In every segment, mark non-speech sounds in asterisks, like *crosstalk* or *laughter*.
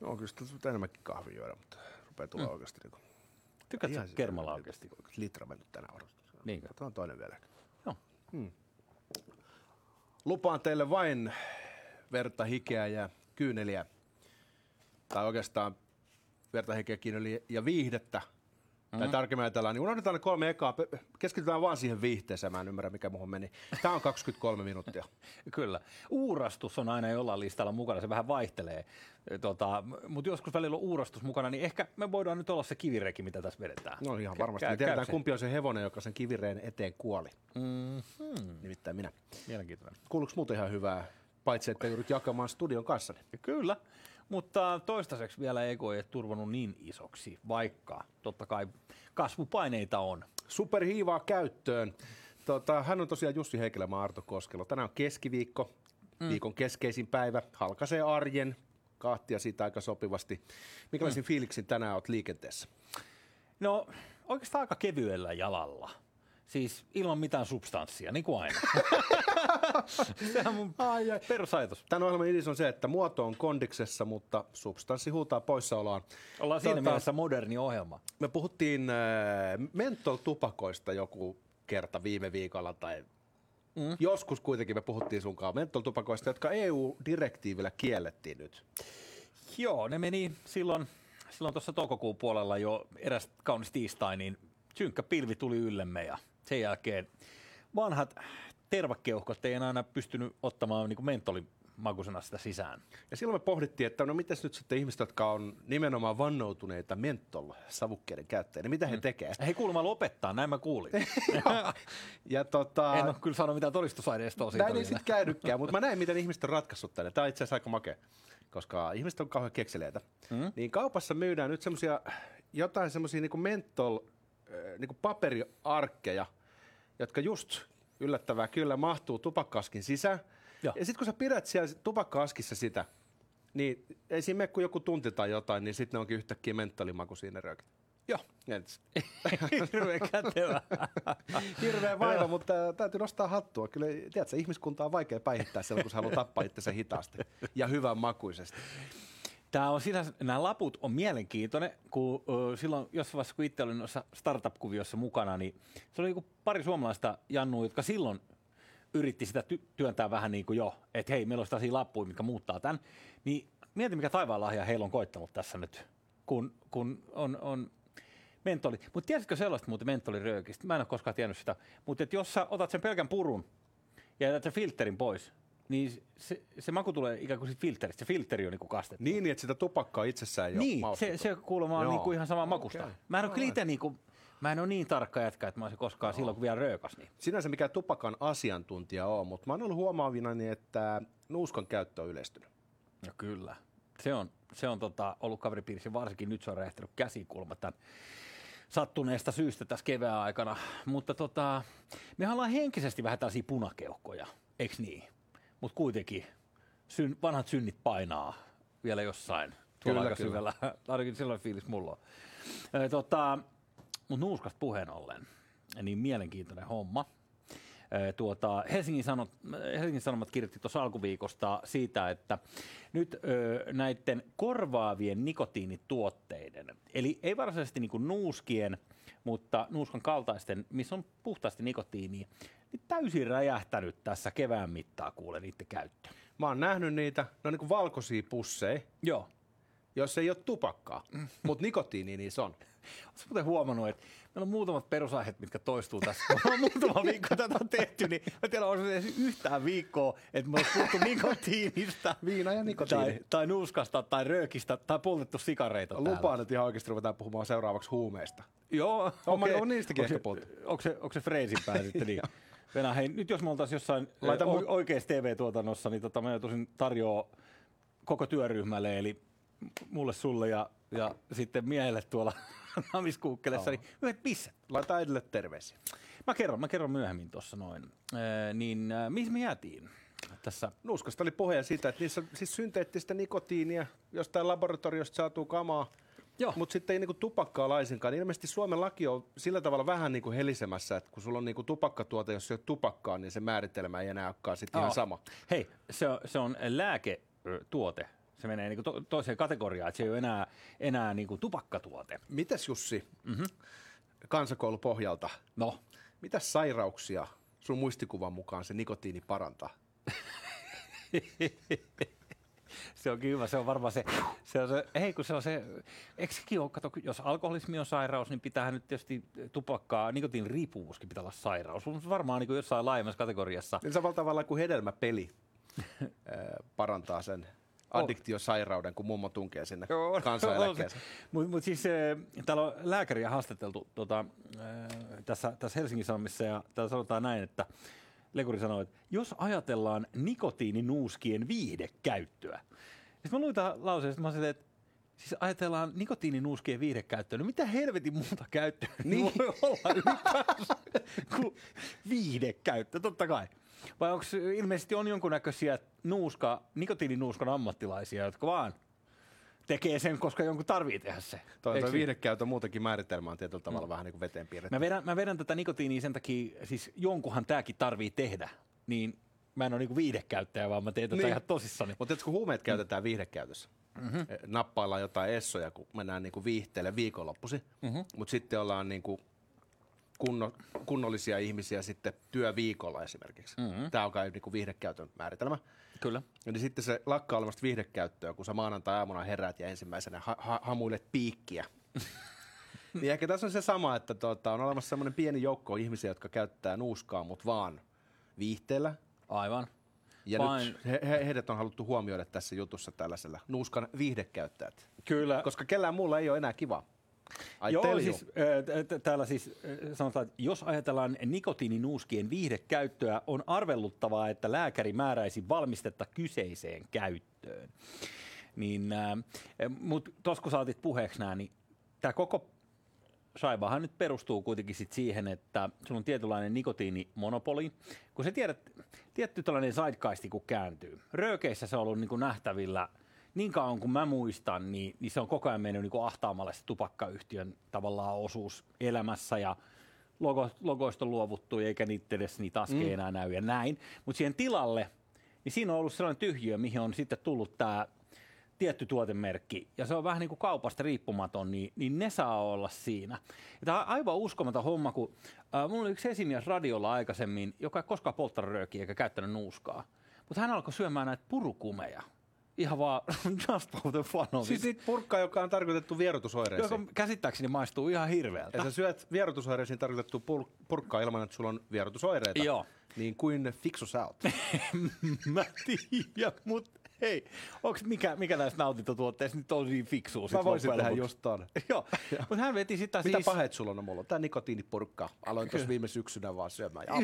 Joo, kyllä sitä pitää enemmänkin kahvia juoda, mutta rupeaa tulla mm. oikeasti niin Tykkäätkö Ihan sä kermalla oikeasti? Litra mennyt tänään odotus. Niinkö? Otetaan toinen vielä. Joo. Lupaan teille vain verta, hikeä ja kyyneliä. Tai oikeastaan verta, hikeä, kyyneliä ja viihdettä. Mm-hmm. Tai tarkemmin ajatellaan, niin unohdetaan ne kolme ekaa. Keskitytään vaan siihen viihteeseen. Mä en ymmärrä, mikä muuhun meni. Tämä on 23 minuuttia. *laughs* Kyllä. Uurastus on aina jollain listalla mukana, se vähän vaihtelee. Tota, mutta joskus välillä on uurastus mukana, niin ehkä me voidaan nyt olla se kivireki, mitä tässä vedetään. No ihan Kä- varmasti. käy- Me tiedetään, käy kumpi on se hevonen, joka sen kivireen eteen kuoli. Mm-hmm. Nimittäin minä. Mielenkiintoinen. Kuuluuko muuten ihan hyvää, paitsi että joudut jakamaan studion kanssani? Kyllä, mutta toistaiseksi vielä ego ei ole turvannut niin isoksi, vaikka totta kai kasvupaineita on. Superhiivaa käyttöön. Tota, hän on tosiaan Jussi Heikelä, Arto Koskelo. Tänään on keskiviikko, mm. viikon keskeisin päivä. Halkaisee arjen, kahtia siitä aika sopivasti. Minkälaisin mm. fiiliksin tänään olet liikenteessä? No oikeastaan aika kevyellä jalalla. Siis ilman mitään substanssia, niin kuin aina. *laughs* Sehän on mun Ai, ai. perusajatus. Tämän ohjelman idis on se, että muoto on kondiksessa, mutta substanssi huutaa poissaoloaan. Ollaan siinä Tota, mielessä moderni ohjelma. Me puhuttiin äh, mentol-tupakoista joku kerta viime viikolla tai mm. joskus kuitenkin me puhuttiin sunkaan mentol-tupakoista, jotka EU-direktiivillä kiellettiin nyt. Joo, ne meni silloin, silloin tuossa toukokuun puolella jo eräs kaunis tiistai, niin synkkä pilvi tuli yllemme ja sen jälkeen vanhat tervakeuhkot ei enää pystynyt ottamaan niin mentolin makusena sitä sisään. Ja silloin me pohdittiin, että no mitäs nyt sitten ihmiset, jotka on nimenomaan vannoutuneita mentol-savukkeiden käyttäjiä, niin mitä he tekee? Hei kuulemma lopettaa, näin mä kuulin. *laughs* Ja tota, en ole kyllä saanut mitään todistusaineistoa siitä näin ei sitten käynytkään, mutta mä näin, miten ihmiset on ratkaissut tänne. Tämä on itse asiassa aika makea, koska ihmiset on kauhean kekseliäitä. Mm. Niin kaupassa myydään nyt semmosia, jotain semmoisia niin mentol, niin paperiarkkeja, jotka just yllättävää kyllä mahtuu tupakkaskin sisään. Joo. Ja sitten kun sä pidät siellä tupakka-askissa sitä, niin ei siinä mene kuin joku tunti tai jotain, niin sitten ne onkin yhtäkkiä mentolimaku siinä röökit. Joo. Et- *laughs* Hirveän kätevä. *laughs* Hirveä vaiva, mutta täytyy nostaa hattua. Kyllä, tiedätkö, ihmiskunta on vaikea päihittää silloin, kun se haluaa tappaa itsensä hitaasti ja hyvän makuisesti. Tämä on sinänsä, nämä laput on mielenkiintoinen, kun silloin jossain vaiheessa, kun itse olin noissa startup-kuviossa mukana, niin se oli joku pari suomalaista jannua, jotka silloin yritti sitä ty- työntää vähän niin kuin jo, että hei, meillä on tällaisia lappuja, mitkä muuttaa tämän. Niin mieti, mikä taivaan lahja heillä on koittanut tässä nyt, kun, kun on, on mentoli. Mutta tiesitkö sellaista muuten mentoliröökistä? Mä en ole koskaan tiennyt sitä. Mutta jos sä otat sen pelkän purun ja jätät sen filterin pois, niin se, se maku tulee ikään kuin siitä filteristä. Se filteri on niin kuin kastettu. Niin, että sitä tupakkaa itsessään ei ole Niin, se, se kuulemma on Joo. niin kuin ihan sama makusta. Okei. Mä en ole kyllä itse niin kuin, mä en ole niin tarkka jätkä, että mä olisin koskaan silloin, kun vielä röökas. Niin. Sinänsä mikä tupakan asiantuntija on, mutta mä oon ollut huomaavina, niin että nuuskan käyttö on yleistynyt. No kyllä. Se on, se on tota, ollut kaveripiirissä, varsinkin nyt se on räjähtänyt käsikulma tämän sattuneesta syystä tässä kevään aikana. Mutta tota, me ollaan henkisesti vähän tällaisia punakeuhkoja, eikö niin? Mutta kuitenkin syn, vanhat synnit painaa vielä jossain tuolla Kyllä, aika kyllä. syvällä. *laughs* Ainakin silloin fiilis mulla on. Ö, Tota, mutta nuuskasta puheen ollen, niin mielenkiintoinen homma. Ö, Tuota, Helsingin, Sanot, Helsingin Sanomat kirjoitti tuossa alkuviikosta siitä, että nyt ö, näiden korvaavien nikotiinituotteiden, eli ei varsinaisesti niin kuin nuuskien, mutta nuuskan kaltaisten, missä on puhtaasti nikotiinia, niin täysin räjähtänyt tässä kevään mittaa kuulen niiden käyttö. Mä oon nähnyt niitä, ne on niin kuin valkoisia pusseja, Joo. jos ei ole tupakkaa, mutta nikotiini niissä on. Oletko muuten huomannut, että meillä on muutamat perusaiheet, mitkä toistuu tässä. Kun on muutama viikko tätä on tehty, niin mä tiedän, on edes yhtään viikkoa, että me olisi puhuttu *laughs* nikotiinista. Viina ja nikotiini. Tai, tai nuuskasta, tai röökistä, tai poltettu sikareita täällä. Lupaan, että ihan oikeasti ruvetaan puhumaan seuraavaksi huumeista. Joo, On- okei. on niistäkin Onko ehkä se-. Onko se, onko se freesin pää sitten niin? *laughs* Venä, hei, nyt jos me oltaisiin jossain Laita mu- oikeassa TV-tuotannossa, niin tota, mä joutuisin tarjoaa koko työryhmälle, eli mulle, sulle ja, ja sitten miehelle tuolla *laughs* namiskuukkelessa, niin yhdet pisset. Laita äidille terveisiä. Mä kerron, mä kerron myöhemmin tuossa noin. Ee, niin äh, missä me jäätiin tässä? Nuuskasta oli pohja siitä, että niissä siis synteettistä nikotiinia, jostain laboratoriosta saatu kamaa, Joo. mutta sitten ei niinku tupakkaa laisinkaan. Niin ilmeisesti Suomen laki on sillä tavalla vähän niinku helisemässä, että kun sulla on niinku tupakkatuote, jos ei ole tupakkaa, niin se määritelmä ei enää olekaan sitten ihan sama. Hei, se on, se on lääketuote. Se menee niin to- toiseen kategoriaan, että se ei ole enää, enää niin kuin tupakkatuote. Mitäs Jussi, mm-hmm. kansakoulupohjalta, No, mitä sairauksia sun muistikuvan mukaan se nikotiini parantaa? *laughs* *laughs* se on hyvä, se on varmaan se, se, on se ei kun se on se, eikö sekin ole, kato, jos alkoholismi on sairaus, niin pitää nyt tietysti tupakkaa, nikotiinin riippuvuuskin pitää olla sairaus. On varmaan niin jossain laajemmassa kategoriassa. Niin samalla tavalla kuin hedelmäpeli *laughs* parantaa sen addiktiosairauden, kun mummo tunkee sinne kansaneläkkeeseen. Mutta mut siis täällä on lääkäriä haastateltu tota, tässä, tässä Helsingin Sanomissa ja täällä sanotaan näin, että Lekuri sanoi, että jos ajatellaan nikotiininuuskien viihdekäyttöä. Sitten mä luin tämän lauseen, että mä sanoin, että siis ajatellaan nikotiininuuskien viihdekäyttöä, no mitä helvetin muuta käyttöä niin. voi olla ylipäänsä kuin viihdekäyttö, totta kai. Vai onko ilmeisesti on jonkunnäköisiä nuuska, nikotiininuuskan ammattilaisia, jotka vaan tekee sen, koska jonkun tarvii tehdä se. Toi, toi niin? viihdekäytön muutenkin määritelmä on tietyllä tavalla mm. vähän niin kuin veteen piirretty. Mä vedän, mä vedän tätä nikotiinia sen takia, siis jonkunhan tääkin tarvii tehdä, niin mä en ole niinku viihdekäyttäjä, vaan mä teen tätä Niin. niin. ihan tosissani. Mutta kun huumeet käytetään viihdekäytössä, mm-hmm. nappaillaan jotain essoja, kun mennään niinku viihteelle viikonloppusi, mm-hmm. mutta sitten ollaan niinku kunno, kunnollisia ihmisiä sitten työviikolla esimerkiksi. Mm-hmm. Tämä on kai niinku viihdekäytön määritelmä. Kyllä. Ja niin sitten se lakkaa olemasta viihdekäyttöä, kun sä maanantai-aamuna heräät ja ensimmäisenä ha- ha- hamuilet piikkiä. *laughs* niin ehkä tässä on se sama, että tota, on olemassa semmoinen pieni joukko ihmisiä, jotka käyttää nuuskaa, mutta vaan viihteellä. Aivan. Ja Vain- nyt he, he, heidät on haluttu huomioida tässä jutussa tällaisella nuuskan viihdekäyttäjät. Kyllä. Koska kellään muulla ei ole enää kiva. Ai Joo, siis äh, täällä siis äh, sanotaan, että jos ajatellaan nikotiininuuskien viihdekäyttöä, on arvelluttavaa, että lääkäri määräisi valmistetta kyseiseen käyttöön. Niin, äh, mutta tuossa kun saatit puheeksi nämä, niin tämä koko saivahan nyt perustuu kuitenkin sit siihen, että sulla on tietynlainen nikotiinimonopoli. Kun sä tiedät, tietty tällainen sidecasti kun kääntyy. Röökeissä se on ollut niin kuin nähtävillä niin kauan kuin mä muistan, niin, niin se on koko ajan mennyt niin ahtaamalle se tupakkayhtiön tavallaan osuus elämässä ja logo, logoista on luovuttu eikä niitä edes niitä askeja mm. enää näy ja näin. Mutta siihen tilalle, niin siinä on ollut sellainen tyhjiö, mihin on sitten tullut tämä tietty tuotemerkki, ja se on vähän niin kuin kaupasta riippumaton, niin, niin ne saa olla siinä. Ja tämä on aivan uskomaton homma, kun äh, mulla oli yksi esimies radiolla aikaisemmin, joka ei koskaan polttanut röökiä eikä käyttänyt nuuskaa. Mutta hän alkoi syömään näitä purukumeja. Ihan vaan *laughs* just for the fun of Siis it. niitä purkkaa, joka on tarkoitettu vierotusoireisiin. Joka käsittääkseni maistuu ihan hirveältä. Ja sä syöt vierotusoireisiin tarkoitettu pur- purkkaa ilman, että sulla on vierotusoireita. Joo. Niin kuin fiksu sä oot. *laughs* Mä tiedän, mutta hei, onks mikä, mikä näistä nautintotuotteista nyt on niin fiksua? sit Mä voisin tehdä just ton. *laughs* Joo, mutta hän veti sitä Mitä siis... pahet sulla on? Mulla tää nikotiinipurkka. Aloin tuossa viime syksynä vaan syömään. Ja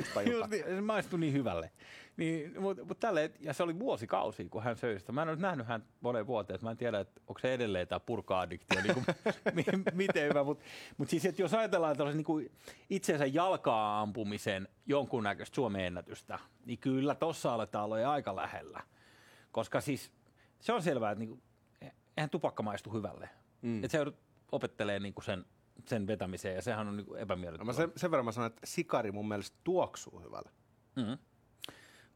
niin, se maistui niin hyvälle. Niin, mutta mut tälle, ja se oli vuosikausia, kun hän söi sitä. Mä en ole nähnyt hän moneen vuoteen, että mä en tiedä, että onko se edelleen tämä purka-addiktio, niin kuin, *laughs* mi- miten hyvä. Mutta mut siis, että jos ajatellaan tällaisen niin kuin itsensä jalkaa ampumisen jonkunnäköistä Suomen ennätystä, niin kyllä tossa aletaan olla aika lähellä. Koska siis se on selvää, että niinku, eihän tupakka maistu hyvälle. Mm. Että se joudut opettelemaan niinku sen, sen vetämiseen, ja sehän on niinku No epämiellyttävää. mä sen, sen verran mä sanon, että sikari mun mielestä tuoksuu hyvällä. Mm-hmm.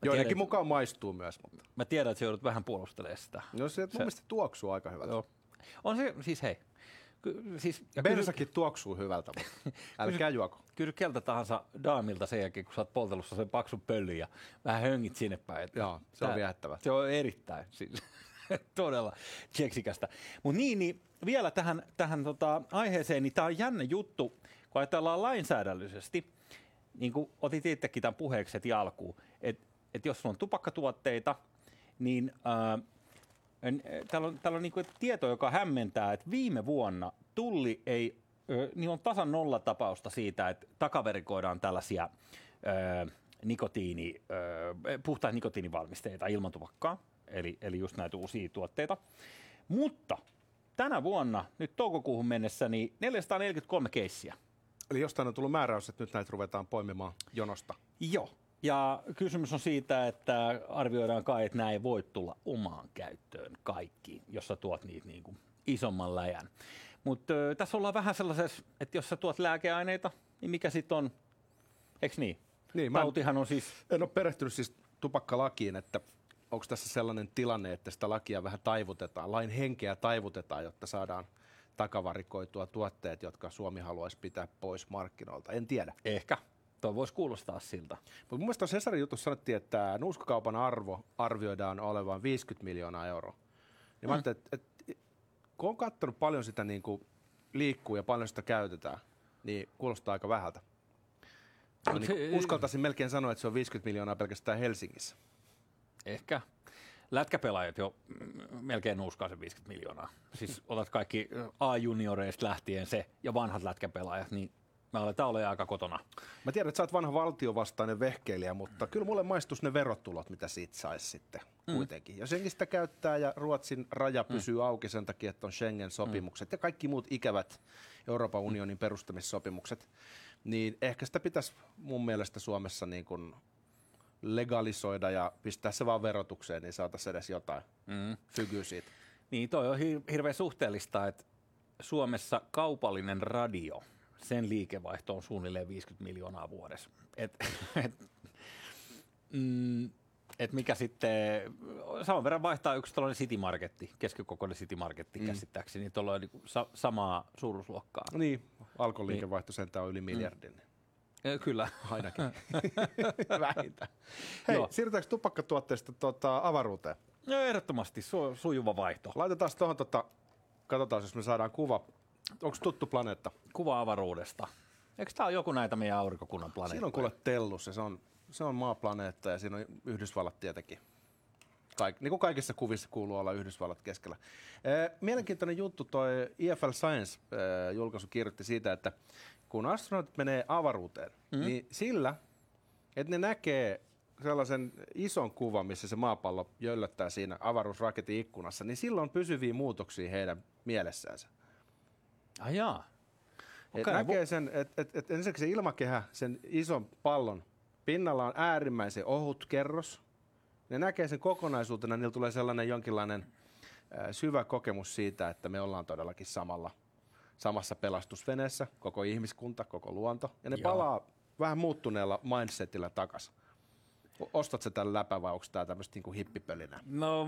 Joidenkin tiedän, mukaan maistuu myös, mutta Mä tiedän, että sä joudut vähän puolustelemaan sitä. no se, mun mielestä tuoksuu aika hyvältä. Joo. On se, siis hei. Ky, siis, Bensakin tuoksuu hyvältä, mutta *laughs* älkää juoko. Kysy keltä tahansa daamilta sen jälkeen, kun sä oot poltelussa sen paksun pöllyn ja vähän höngit sinne päin. Että Joo, se on viehättävää. Se on erittäin, siis, *laughs* todella tseksikästä. Mutta niin, niin, vielä tähän, tähän tota, aiheeseen, niin tämä on jännä juttu, kun ajatellaan lainsäädännöllisesti, niin kuin otit itsekin tämän puheeksi heti alkuun, että et jos sulla on tupakkatuotteita, niin en- täällä on, täällä on niinku tieto, joka hämmentää, että viime vuonna tulli ei, niin on tasan nolla tapausta siitä, että takaverikoidaan tällaisia ö, nikotiini, ö, puhtaita nikotiinivalmisteita ilman tupakkaa, eli, eli just näitä uusia tuotteita. Mutta tänä vuonna, nyt toukokuuhun mennessä, niin 443 keissiä. Eli jostain on tullut määräys, että nyt näitä ruvetaan poimimaan jonosta. Joo. Ja kysymys on siitä, että arvioidaan kai, että nämä ei voi tulla omaan käyttöön kaikki, jos sä tuot niitä niin kuin isomman läjän. Mutta tässä ollaan vähän sellaisessa, että jos sä tuot lääkeaineita, niin mikä sitten on, eikö niin? Niin, Tautihan on siis, en ole perehtynyt siis tupakkalakiin, että onko tässä sellainen tilanne, että sitä lakia vähän taivutetaan, lain henkeä taivutetaan, jotta saadaan takavarikoitua tuotteet, jotka Suomi haluaisi pitää pois markkinoilta. En tiedä. Ehkä. Tuo voisi kuulostaa siltä. Mutta mun mielestä Cesarin jutussa sanottiin, että nuuskakaupan arvo arvioidaan olevan 50 miljoonaa euroa. Niin mm. mä että, että kun on katsonut paljon sitä niin kuin liikkuu ja paljon sitä käytetään, niin kuulostaa aika vähältä. Mä niin uskaltaisin melkein sanoa, että se on 50 miljoonaa pelkästään Helsingissä. Ehkä. Lätkäpelaajat jo melkein nuuskaa sen 50 miljoonaa. Siis otat kaikki A-junioreista lähtien se ja vanhat lätkäpelaajat, niin me aletaan olla aika kotona. Mä tiedän, että sä oot vanha valtiovastainen vehkeilijä, mutta kyllä mulle maistus ne verotulot, mitä siitä saisi sitten mm. kuitenkin. Jos senkin sitä käyttää ja Ruotsin raja mm. pysyy mm. auki sen takia, että on Schengen-sopimukset mm. ja kaikki muut ikävät Euroopan unionin perustamissopimukset, niin ehkä sitä pitäisi mun mielestä Suomessa niin kuin legalisoida ja pistää se vaan verotukseen, niin saataisiin edes jotain mm. fygyä siitä. Niin, toi on hir- hirveän suhteellista, että Suomessa kaupallinen radio, sen liikevaihto on suunnilleen 50 miljoonaa vuodessa. Et, *laughs* et, mm, et mikä sitten, saman verran vaihtaa yksi tällainen City Marketti, keskikokoinen City Marketti mm. käsittääkseni, niin tuolla on niin sa- samaa suuruusluokkaa. Niin, alkon liikevaihto niin. sentään on yli miljardin. Mm. Kyllä. *laughs* Ainakin. *laughs* Vähintään. Hei, Joo. siirrytäänkö tupakkatuotteista tuota, avaruuteen? No, ehdottomasti, su- sujuva vaihto. Laitetaan tuohon, tota, katsotaan jos me saadaan kuva. Onko tuttu planeetta? Kuva avaruudesta. Eikö tämä ole joku näitä meidän aurinkokunnan planeettoja? Siinä on kuule Tellus ja se on, se on maaplaneetta ja siinä on Yhdysvallat tietenkin. Kaik, niin kuin kaikissa kuvissa kuuluu olla Yhdysvallat keskellä. Mielenkiintoinen juttu, toi EFL Science-julkaisu kirjoitti siitä, että kun astronautit menee avaruuteen, mm. niin sillä, että ne näkee sellaisen ison kuvan, missä se maapallo jöllöttää siinä avaruusraketin ikkunassa, niin silloin on pysyviä muutoksia heidän mielessänsä. Ah jaa. Okay. Et näkee sen, että et, et ensinnäkin se ilmakehä, sen ison pallon pinnalla on äärimmäisen ohut kerros. Ne näkee sen kokonaisuutena, niillä tulee sellainen jonkinlainen äh, syvä kokemus siitä, että me ollaan todellakin samalla – samassa pelastusveneessä, koko ihmiskunta, koko luonto, ja ne Joo. palaa vähän muuttuneella mindsetillä takaisin. Ostat sä tämän läpä vai onko tämä tämmöistä niinku hippipölinä? No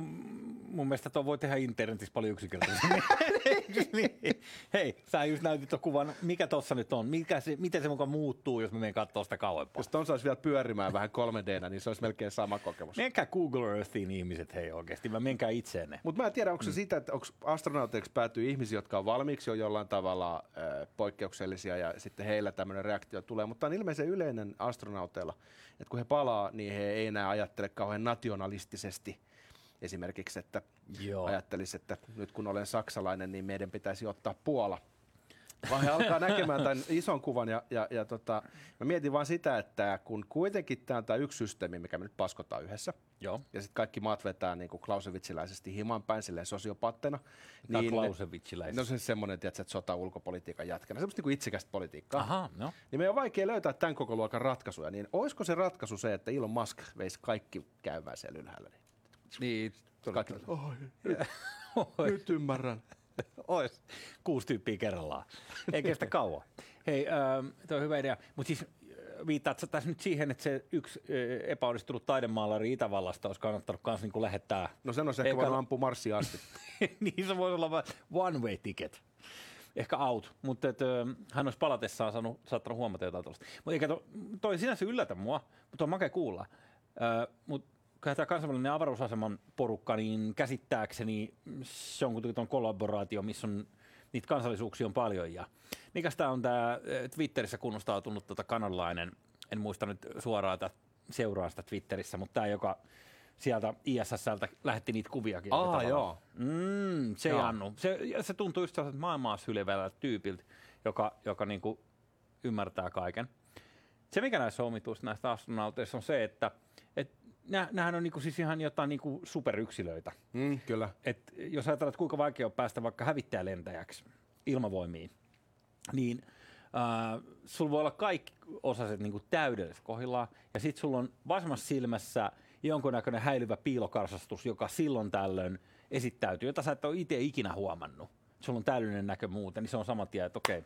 mun mielestä tuo voi tehdä internetissä paljon yksinkertaisemmin. *laughs* *laughs* *laughs* niin. Hei, sä just näytit tuon kuvan. Mikä tuossa nyt on? Mikä se, miten se mukaan muuttuu, jos me menen katsoa sitä kauempaa? Jos ton saisi vielä pyörimään vähän 3 d niin se olisi melkein sama kokemus. Menkää Google Earthiin ihmiset, hei oikeasti. Mä menkää itseenne. Mutta mä en tiedä, onko se mm. sitä, että onko astronauteiksi päätyy ihmisiä, jotka on valmiiksi jo jollain tavalla äh, poikkeuksellisia ja sitten heillä tämmöinen reaktio tulee. Mutta on ilmeisen yleinen astronauteilla, että kun he palaa, niin he ei enää ajattele kauhean nationalistisesti esimerkiksi, että Joo. ajattelisi, että nyt kun olen saksalainen, niin meidän pitäisi ottaa Puola. Vaan he alkaa näkemään tämän ison kuvan ja, ja, ja tota, mä mietin vaan sitä, että kun kuitenkin tämä on tämä yksi systeemi, mikä me nyt paskotaan yhdessä, Joo. ja sitten kaikki maat vetää niin kuin Klausewitsiläisesti himan päin silleen sosiopaatteina. Mikä niin, Klausewitsiläisesti? No se semmoinen, että sota ulkopolitiikan jatkana, semmoista niin itsekästä politiikkaa. Aha, no. Niin meidän on vaikea löytää tämän koko luokan ratkaisuja, niin olisiko se ratkaisu se, että Elon Musk veisi kaikki käymään siellä ylhäällä? Niin, niin kaikki, oi, nyt, nyt ymmärrän. Ois kuusi tyyppiä kerrallaan. Ei kestä *laughs* kauan. Hei, ähm, tuo on hyvä idea. Mutta siis viittaat tässä nyt siihen, että se yksi epäonnistunut taidemaalari Itävallasta olisi kannattanut myös niin lähettää... No sen olisi ehkä voinut ampua Marsiin asti. *laughs* niin se voisi olla one way ticket. Ehkä out, mutta et, hän olisi palatessaan saanut, saattanut huomata jotain tuollaista. Mutta eikä to, toi sinänsä yllätä mua, mutta on makea kuulla. mutta tämä kansainvälinen avaruusaseman porukka, niin käsittääkseni se on kuitenkin kollaboraatio, missä on niitä kansallisuuksia on paljon. Ja mikäs tämä on tämä Twitterissä kunnostautunut tota kanalainen, en muista nyt suoraan tätä seuraa sitä Twitterissä, mutta tämä, joka sieltä ISSltä lähetti niitä kuviakin. Ah, joo. Mm, se joo. Jannu. Se, se tuntuu just sellaiselta maailmaa sylevältä tyypiltä, joka, joka niinku ymmärtää kaiken. Se, mikä näissä omituista näistä astronauteissa, on se, että et nämähän on niinku siis ihan jotain niinku superyksilöitä. Mm, kyllä. Et jos ajatellaan, että kuinka vaikea on päästä vaikka hävittäjälentäjäksi ilmavoimiin, niin äh, sulla voi olla kaikki osaset niinku täydellisesti kohdillaan, ja sitten sulla on vasemmassa silmässä jonkunnäköinen häilyvä piilokarsastus, joka silloin tällöin esittäytyy, jota sä et ole itse ikinä huomannut. Sulla on täydellinen näkö muuten, niin se on sama tie, että okei,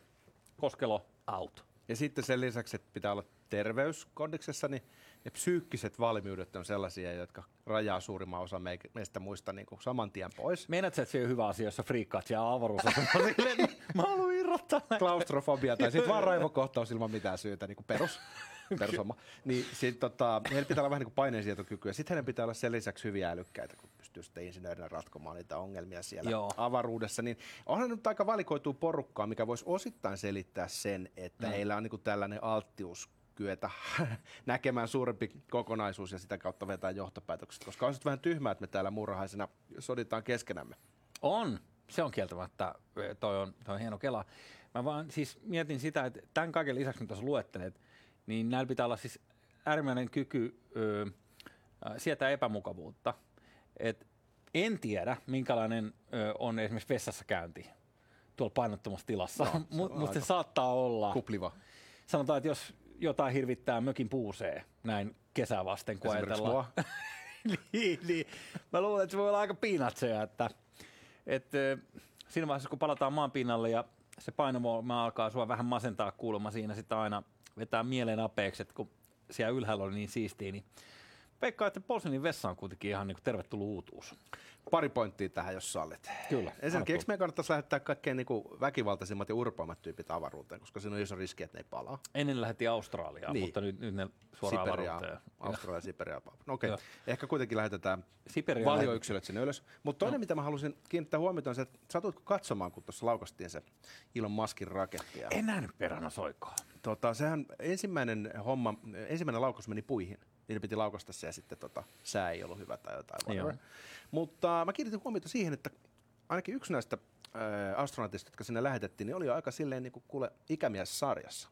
koskelo out. Ja sitten sen lisäksi, että pitää olla terveyskondiksessa, niin ne psyykkiset valmiudet on sellaisia, jotka rajaa suurimman osa meistä muista niin kuin saman tien pois. Meinaat että se on hyvä asia, jos sä friikkaat siellä avaruusasemassa *laughs* mä haluan irrottaa. Klaustrofobia tai sitten vaan raivokohtaus ilman mitään syytä, niin kuin perus *laughs* perusoma. Niin sit, tota, heillä pitää olla vähän niin kuin paineensietokykyä. Sitten heidän pitää olla sen lisäksi hyviä älykkäitä, kun pystyy sitten insinöörinä ratkomaan niitä ongelmia siellä Joo. avaruudessa. Niin onhan nyt aika valikoituu porukkaa, mikä voisi osittain selittää sen, että mm. heillä on niin kuin tällainen alttius kyetä *laughs* näkemään suurempi kokonaisuus ja sitä kautta vetää johtopäätökset, koska on sitten vähän tyhmää, että me täällä murhaisena soditaan keskenämme. On, se on kieltämättä, toi on, toi on hieno kela. Mä vaan siis mietin sitä, että tämän kaiken lisäksi, mitä sä luettelet, niin näillä pitää olla siis äärimmäinen kyky ö, sietää epämukavuutta. Et en tiedä, minkälainen ö, on esimerkiksi vessassa käynti tuolla painottomassa tilassa, no, mutta se *laughs* saattaa olla. Kupliva. Sanotaan, että jos jotain hirvittää mökin puuseen näin kesää vasten, kun ajatellaan. *laughs* niin, niin. Mä luulen, että se voi olla aika piinatseja, että, että siinä vaiheessa, kun palataan maan pinnalle ja se painovoima alkaa sua vähän masentaa kuulemma siinä sitä aina vetää mieleen apeeksi, että kun siellä ylhäällä oli niin siistiä, niin veikkaa, että Polsenin vessa on kuitenkin ihan niin tervetullut uutuus. Pari pointtia tähän, jos sallit. Kyllä. Ensinnäkin, eikö meidän kannattaisi lähettää kaikkein niin väkivaltaisimmat ja urpaammat tyypit avaruuteen, koska siinä on iso riski, että ne ei palaa. Ennen lähetti Australiaan, niin. mutta nyt, nyt ne suoraan Siberia, avaruuteen. Australia, Siberia. No okei, okay. ehkä kuitenkin lähetetään Siberia valioyksilöt sinne ylös. Mutta toinen, no. mitä mä halusin kiinnittää huomiota, on se, että satutko katsomaan, kun tuossa laukastiin se Elon Muskin raketti. En nähnyt peränä soikoa. Tota, sehän ensimmäinen homma, ensimmäinen laukaus meni puihin niin piti laukasta se ja sitten tota, sää ei ollut hyvä tai jotain. Mutta mä kiinnitin huomiota siihen, että ainakin yksi näistä ää, astronautista, jotka sinne lähetettiin, niin oli jo aika silleen niin kuin kuule ikämies-sarjassa.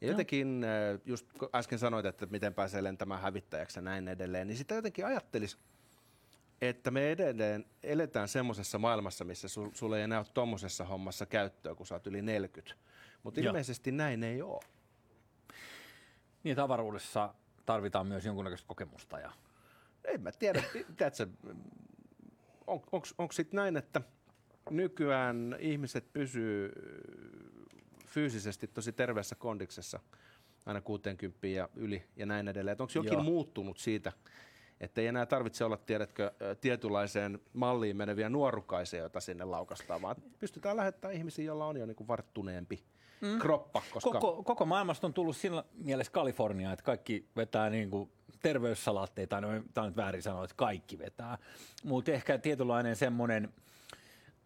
Ja jotenkin, just äsken sanoit, että miten pääsee lentämään hävittäjäksi ja näin edelleen, niin sitä jotenkin ajattelisi, että me edelleen eletään semmoisessa maailmassa, missä sul, sulla ei enää ole tuommoisessa hommassa käyttöä, kun sä oot yli 40. Mutta ilmeisesti näin ei ole. Niin, avaruudessa tarvitaan myös jonkunnäköistä kokemusta. Ja... En mä tiedä, tiedätkö, on, onko sitten näin, että nykyään ihmiset pysyy fyysisesti tosi terveessä kondiksessa aina 60 ja yli ja näin edelleen. Onko jokin Joo. muuttunut siitä, että ei enää tarvitse olla, tiedätkö, tietynlaiseen malliin meneviä nuorukaisia, joita sinne laukastaan, vaan pystytään lähettämään ihmisiä, joilla on jo niin kuin varttuneempi mm. kroppa. Koska... Koko, koko maailmasta on tullut siinä mielessä Kalifornia, että kaikki vetää niin kuin terveyssalaatteita, no tämä on nyt väärin sanoa, että kaikki vetää, mutta ehkä tietynlainen semmoinen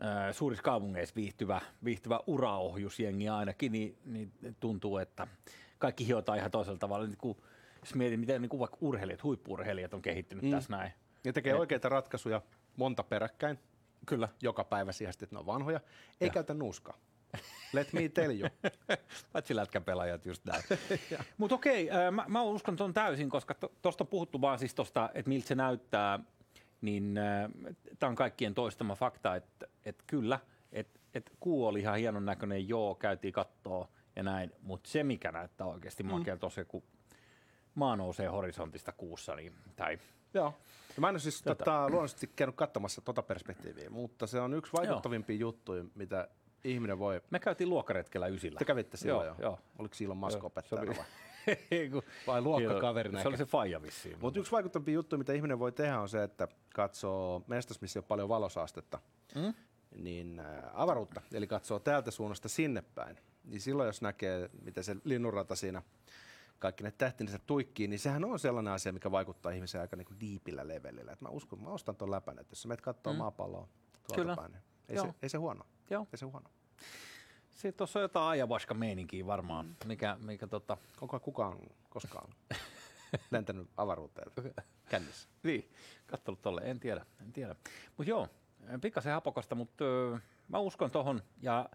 äh, suurissa kaupungeissa viihtyvä, viihtyvä uraohjusjengi ainakin, niin, niin tuntuu, että kaikki hiotaan ihan toisella tavalla. Niin kuin, jos mietin, miten niin kuin vaikka urheilijat, huippurheilijat on kehittynyt mm. tässä näin. Ja tekee Et, oikeita ratkaisuja monta peräkkäin. Kyllä. Joka päivä siihen, että ne on vanhoja. Ei ja. käytä nuuskaa. Let me tell you. *laughs* Paitsi lätkäpelaajat just näin. *laughs* Mutta okei, äh, mä, mä uskon tuon täysin, koska tuosta on puhuttu vaan siis tuosta, että miltä se näyttää, niin äh, tämä on kaikkien toistama fakta, että et kyllä, että et kuu oli ihan hienon näköinen, joo, käytiin kattoo ja näin, mutta se mikä näyttää oikeasti mm. makea tosiaan, kun maa nousee horisontista kuussa, niin, tai Joo. Mä en ole siis tota, luonnollisesti käynyt katsomassa tota perspektiiviä, mutta se on yksi vaikuttavimpia juttuja, mitä ihminen voi... Me käytiin luokkaretkellä ysillä. Te kävitte silloin joo, jo. joo. Oliko silloin Masko opettajana vai? vai luokkakaveri Se oli *laughs* se faija vissiin. Mutta yksi vaikuttavampi juttu, mitä ihminen voi tehdä, on se, että katsoo mestas, missä on paljon valosaastetta, mm? niin äh, avaruutta. Eli katsoo täältä suunnasta sinne päin. Niin silloin, jos näkee, miten se linnunrata siinä kaikki ne tähtinsä tuikkii, niin sehän on sellainen asia, mikä vaikuttaa ihmiseen aika niin diipillä levelillä. Et mä uskon, mä ostan tuon läpän, että jos sä menet katsoa mm. maapalloa tuolta Kyllä. päin, niin ei, se, ei se huono. Joo. Ei se huono. Sitten tuossa on jotain ajabaska meininkiä varmaan, mikä, mikä tota... Onko kukaan koskaan *laughs* lentänyt avaruuteen kännissä? *laughs* niin, kattelut tolle, en tiedä, en tiedä. Mutta joo, pikkasen hapokasta, mutta öö, mä uskon tohon ja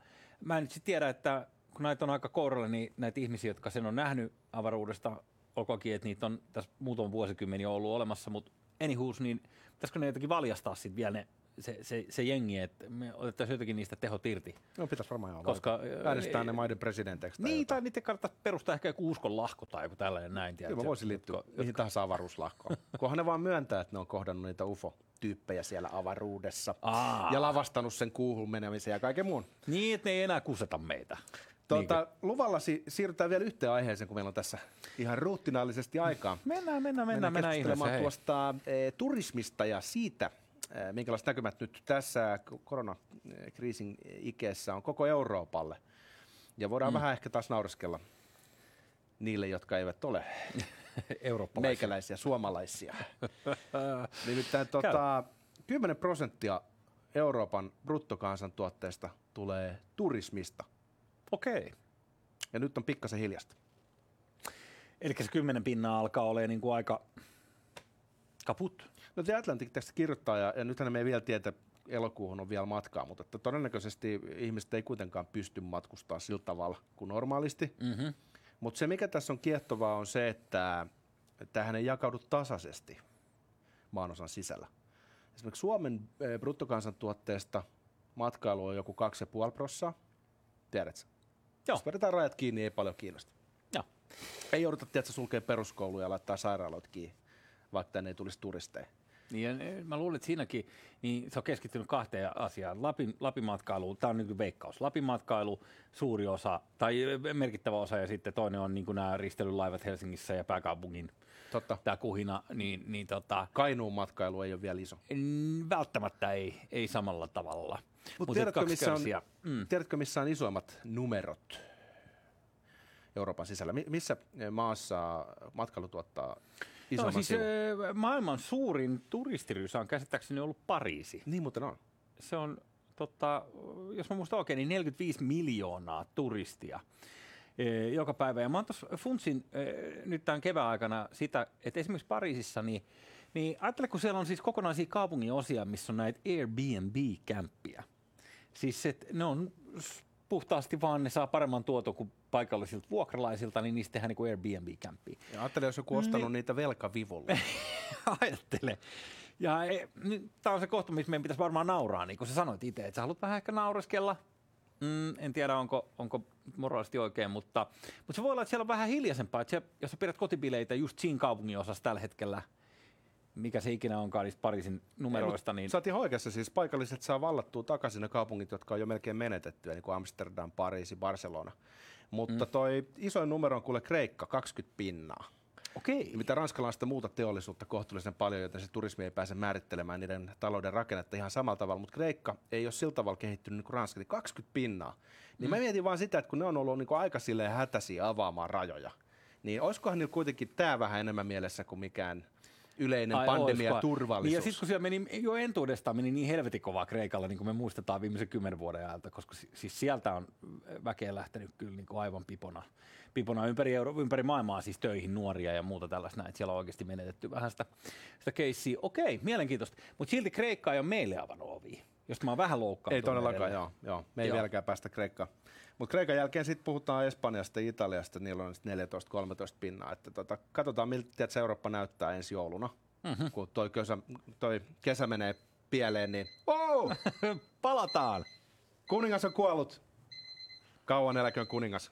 mä en nyt sit tiedä, että kun näitä on aika kouralla, niin näitä ihmisiä, jotka sen on nähnyt avaruudesta, olkoonkin, että niitä on tässä muutaman vuosikymmeniä ollut olemassa, mutta anyhoos, niin pitäisikö ne jotenkin valjastaa sitten vielä ne se, se, se jengi, että me otettaisiin jotenkin niistä tehot irti. No pitäisi varmaan joo. Koska, Äänestää ne maiden presidenteiksi. Niin, jotain. tai niiden kannattaa perustaa ehkä joku uskon lahko tai joku tällainen näin. Kyllä mä voisin liittyä jotka, mihin tahansa avaruuslahkoon. Kunhan ne vaan myöntää, että ne on kohdannut niitä UFO tyyppejä siellä avaruudessa. Aa. Ja lavastanut sen kuuhun menemisen ja kaiken muun. Niin, että ne ei enää kuseta meitä. Tuota, luvallasi siirrytään vielä yhteen aiheeseen, kun meillä on tässä ihan ruutinaallisesti aikaa. Mennään, mennään, mennään, mennään keskustelemaan ihmeessä, tuosta e, turismista ja siitä, e, minkälaiset näkymät nyt tässä koronakriisin ikeessä on koko Euroopalle. Ja voidaan mm. vähän ehkä taas naureskella niille, jotka eivät ole *laughs* Eurooppalaisia. meikäläisiä, suomalaisia. *laughs* Nimittäin tota, 10 prosenttia Euroopan bruttokansantuotteesta tulee turismista. Okei. Ja nyt on pikkasen hiljasta. Eli se kymmenen pinnaa alkaa olemaan niin kuin aika kaput. No The Atlantic tästä kirjoittaa, ja, ja nythän me ei vielä tietä, elokuuhun on vielä matkaa, mutta että todennäköisesti ihmiset ei kuitenkaan pysty matkustaa sillä tavalla kuin normaalisti. Mm-hmm. Mutta se, mikä tässä on kiehtovaa, on se, että tähän ei jakaudu tasaisesti maanosan sisällä. Esimerkiksi Suomen eh, bruttokansantuotteesta matkailu on joku 2,5 prossaa. Tiedätkö? Joo. Jos vedetään rajat kiinni, ei paljon kiinnosta. Joo. Ei jouduta, tiedätkö, sulkea peruskouluja ja laittaa sairaaloita kiinni, vaikka tänne ei tulisi turisteja. Niin, ja ne- mä luulen, että siinäkin niin se on keskittynyt kahteen asiaan. Lapin, Lapin matkailu, tämä on niin veikkaus. Lapin matkailu, suuri osa, tai merkittävä osa, ja sitten toinen on niin nämä ristelylaivat Helsingissä ja pääkaupungin Totta. tämä kuhina, niin, niin tota, Kainuun matkailu ei ole vielä iso. en- välttämättä ei, ei samalla tavalla. Mutta Mut tiedätkö, missä on. Mm. tiedätkö, missä on isoimmat numerot Euroopan sisällä? Mi- missä maassa matkailu tuottaa No, isomman siis sivun? ö, maailman suurin turistirysä on käsittääkseni ollut Pariisi. Niin muuten on. se on, tota, jos mä muistan oikein, niin 45 miljoonaa turistia eh, joka päivä. Ja mä oon tuossa funtsin eh, nyt tämän kevään aikana sitä, että esimerkiksi Pariisissa, niin, niin ajattele, kun siellä on siis kokonaisia kaupungin osia, missä on näitä Airbnb-kämppiä. Siis et ne on puhtaasti vaan, ne saa paremman tuoton kuin paikallisilta vuokralaisilta, niin niistä tehdään niin Airbnb-kämppiä. Ja ajattele, jos joku ostanut niitä velkavivulla. *laughs* Ajattele. Ja tämä on se kohta, missä meidän pitäisi varmaan nauraa, niin kuin sä sanoit itse, että sä haluat vähän ehkä naureskella. Mm, en tiedä, onko, onko moraalisesti oikein, mutta, mutta se voi olla, että siellä on vähän hiljaisempaa. Että se, jos sä pidät kotibileitä just siinä kaupungin osassa tällä hetkellä, mikä se ikinä onkaan niistä Pariisin numeroista, niin Sä oot ihan oikeassa, siis paikalliset saa vallattua takaisin ne kaupungit, jotka on jo melkein menetettyjä, niin kuin Amsterdam, Pariisi, Barcelona. Mutta toi isoin numero on kuule Kreikka, 20 pinnaa. okei. Ja mitä sitä muuta teollisuutta kohtuullisen paljon, joten se turismi ei pääse määrittelemään niiden talouden rakennetta ihan samalla tavalla, mutta Kreikka ei ole sillä tavalla kehittynyt niin kuin Ranska, eli 20 pinnaa. Niin mä mietin vaan sitä, että kun ne on ollut niin kuin aika silleen hätäisiä avaamaan rajoja, niin olisikohan niillä kuitenkin tämä vähän enemmän mielessä kuin mikään yleinen Ai, pandemia turvallisuus. Niin ja sitten kun siellä meni jo entuudestaan meni niin helvetin kovaa Kreikalla, niin kuin me muistetaan viimeisen kymmenen vuoden ajalta, koska si- siis sieltä on väkeä lähtenyt kyllä niin kuin aivan pipona, pipona ympäri, Euro- ympäri maailmaa siis töihin nuoria ja muuta tällaista näin. että Siellä on oikeasti menetetty vähän sitä, sitä keissiä. Okei, mielenkiintoista. Mutta silti Kreikka ei ole meille avannut ovi, josta mä oon vähän loukkaantunut. Ei todellakaan, joo, joo. Me ei Joo. vieläkään päästä Kreikkaan. Mutta Kreikan jälkeen sitten puhutaan Espanjasta ja Italiasta, niillä on sit 14-13 pinnaa. Että tota, katsotaan, miltä tiedätkö, Eurooppa näyttää ensi jouluna. Mm-hmm. Kun toi kesä, toi kesä menee pieleen, niin oh! *laughs* Palataan! kuningas on kuollut. Kauan eläköön kuningas.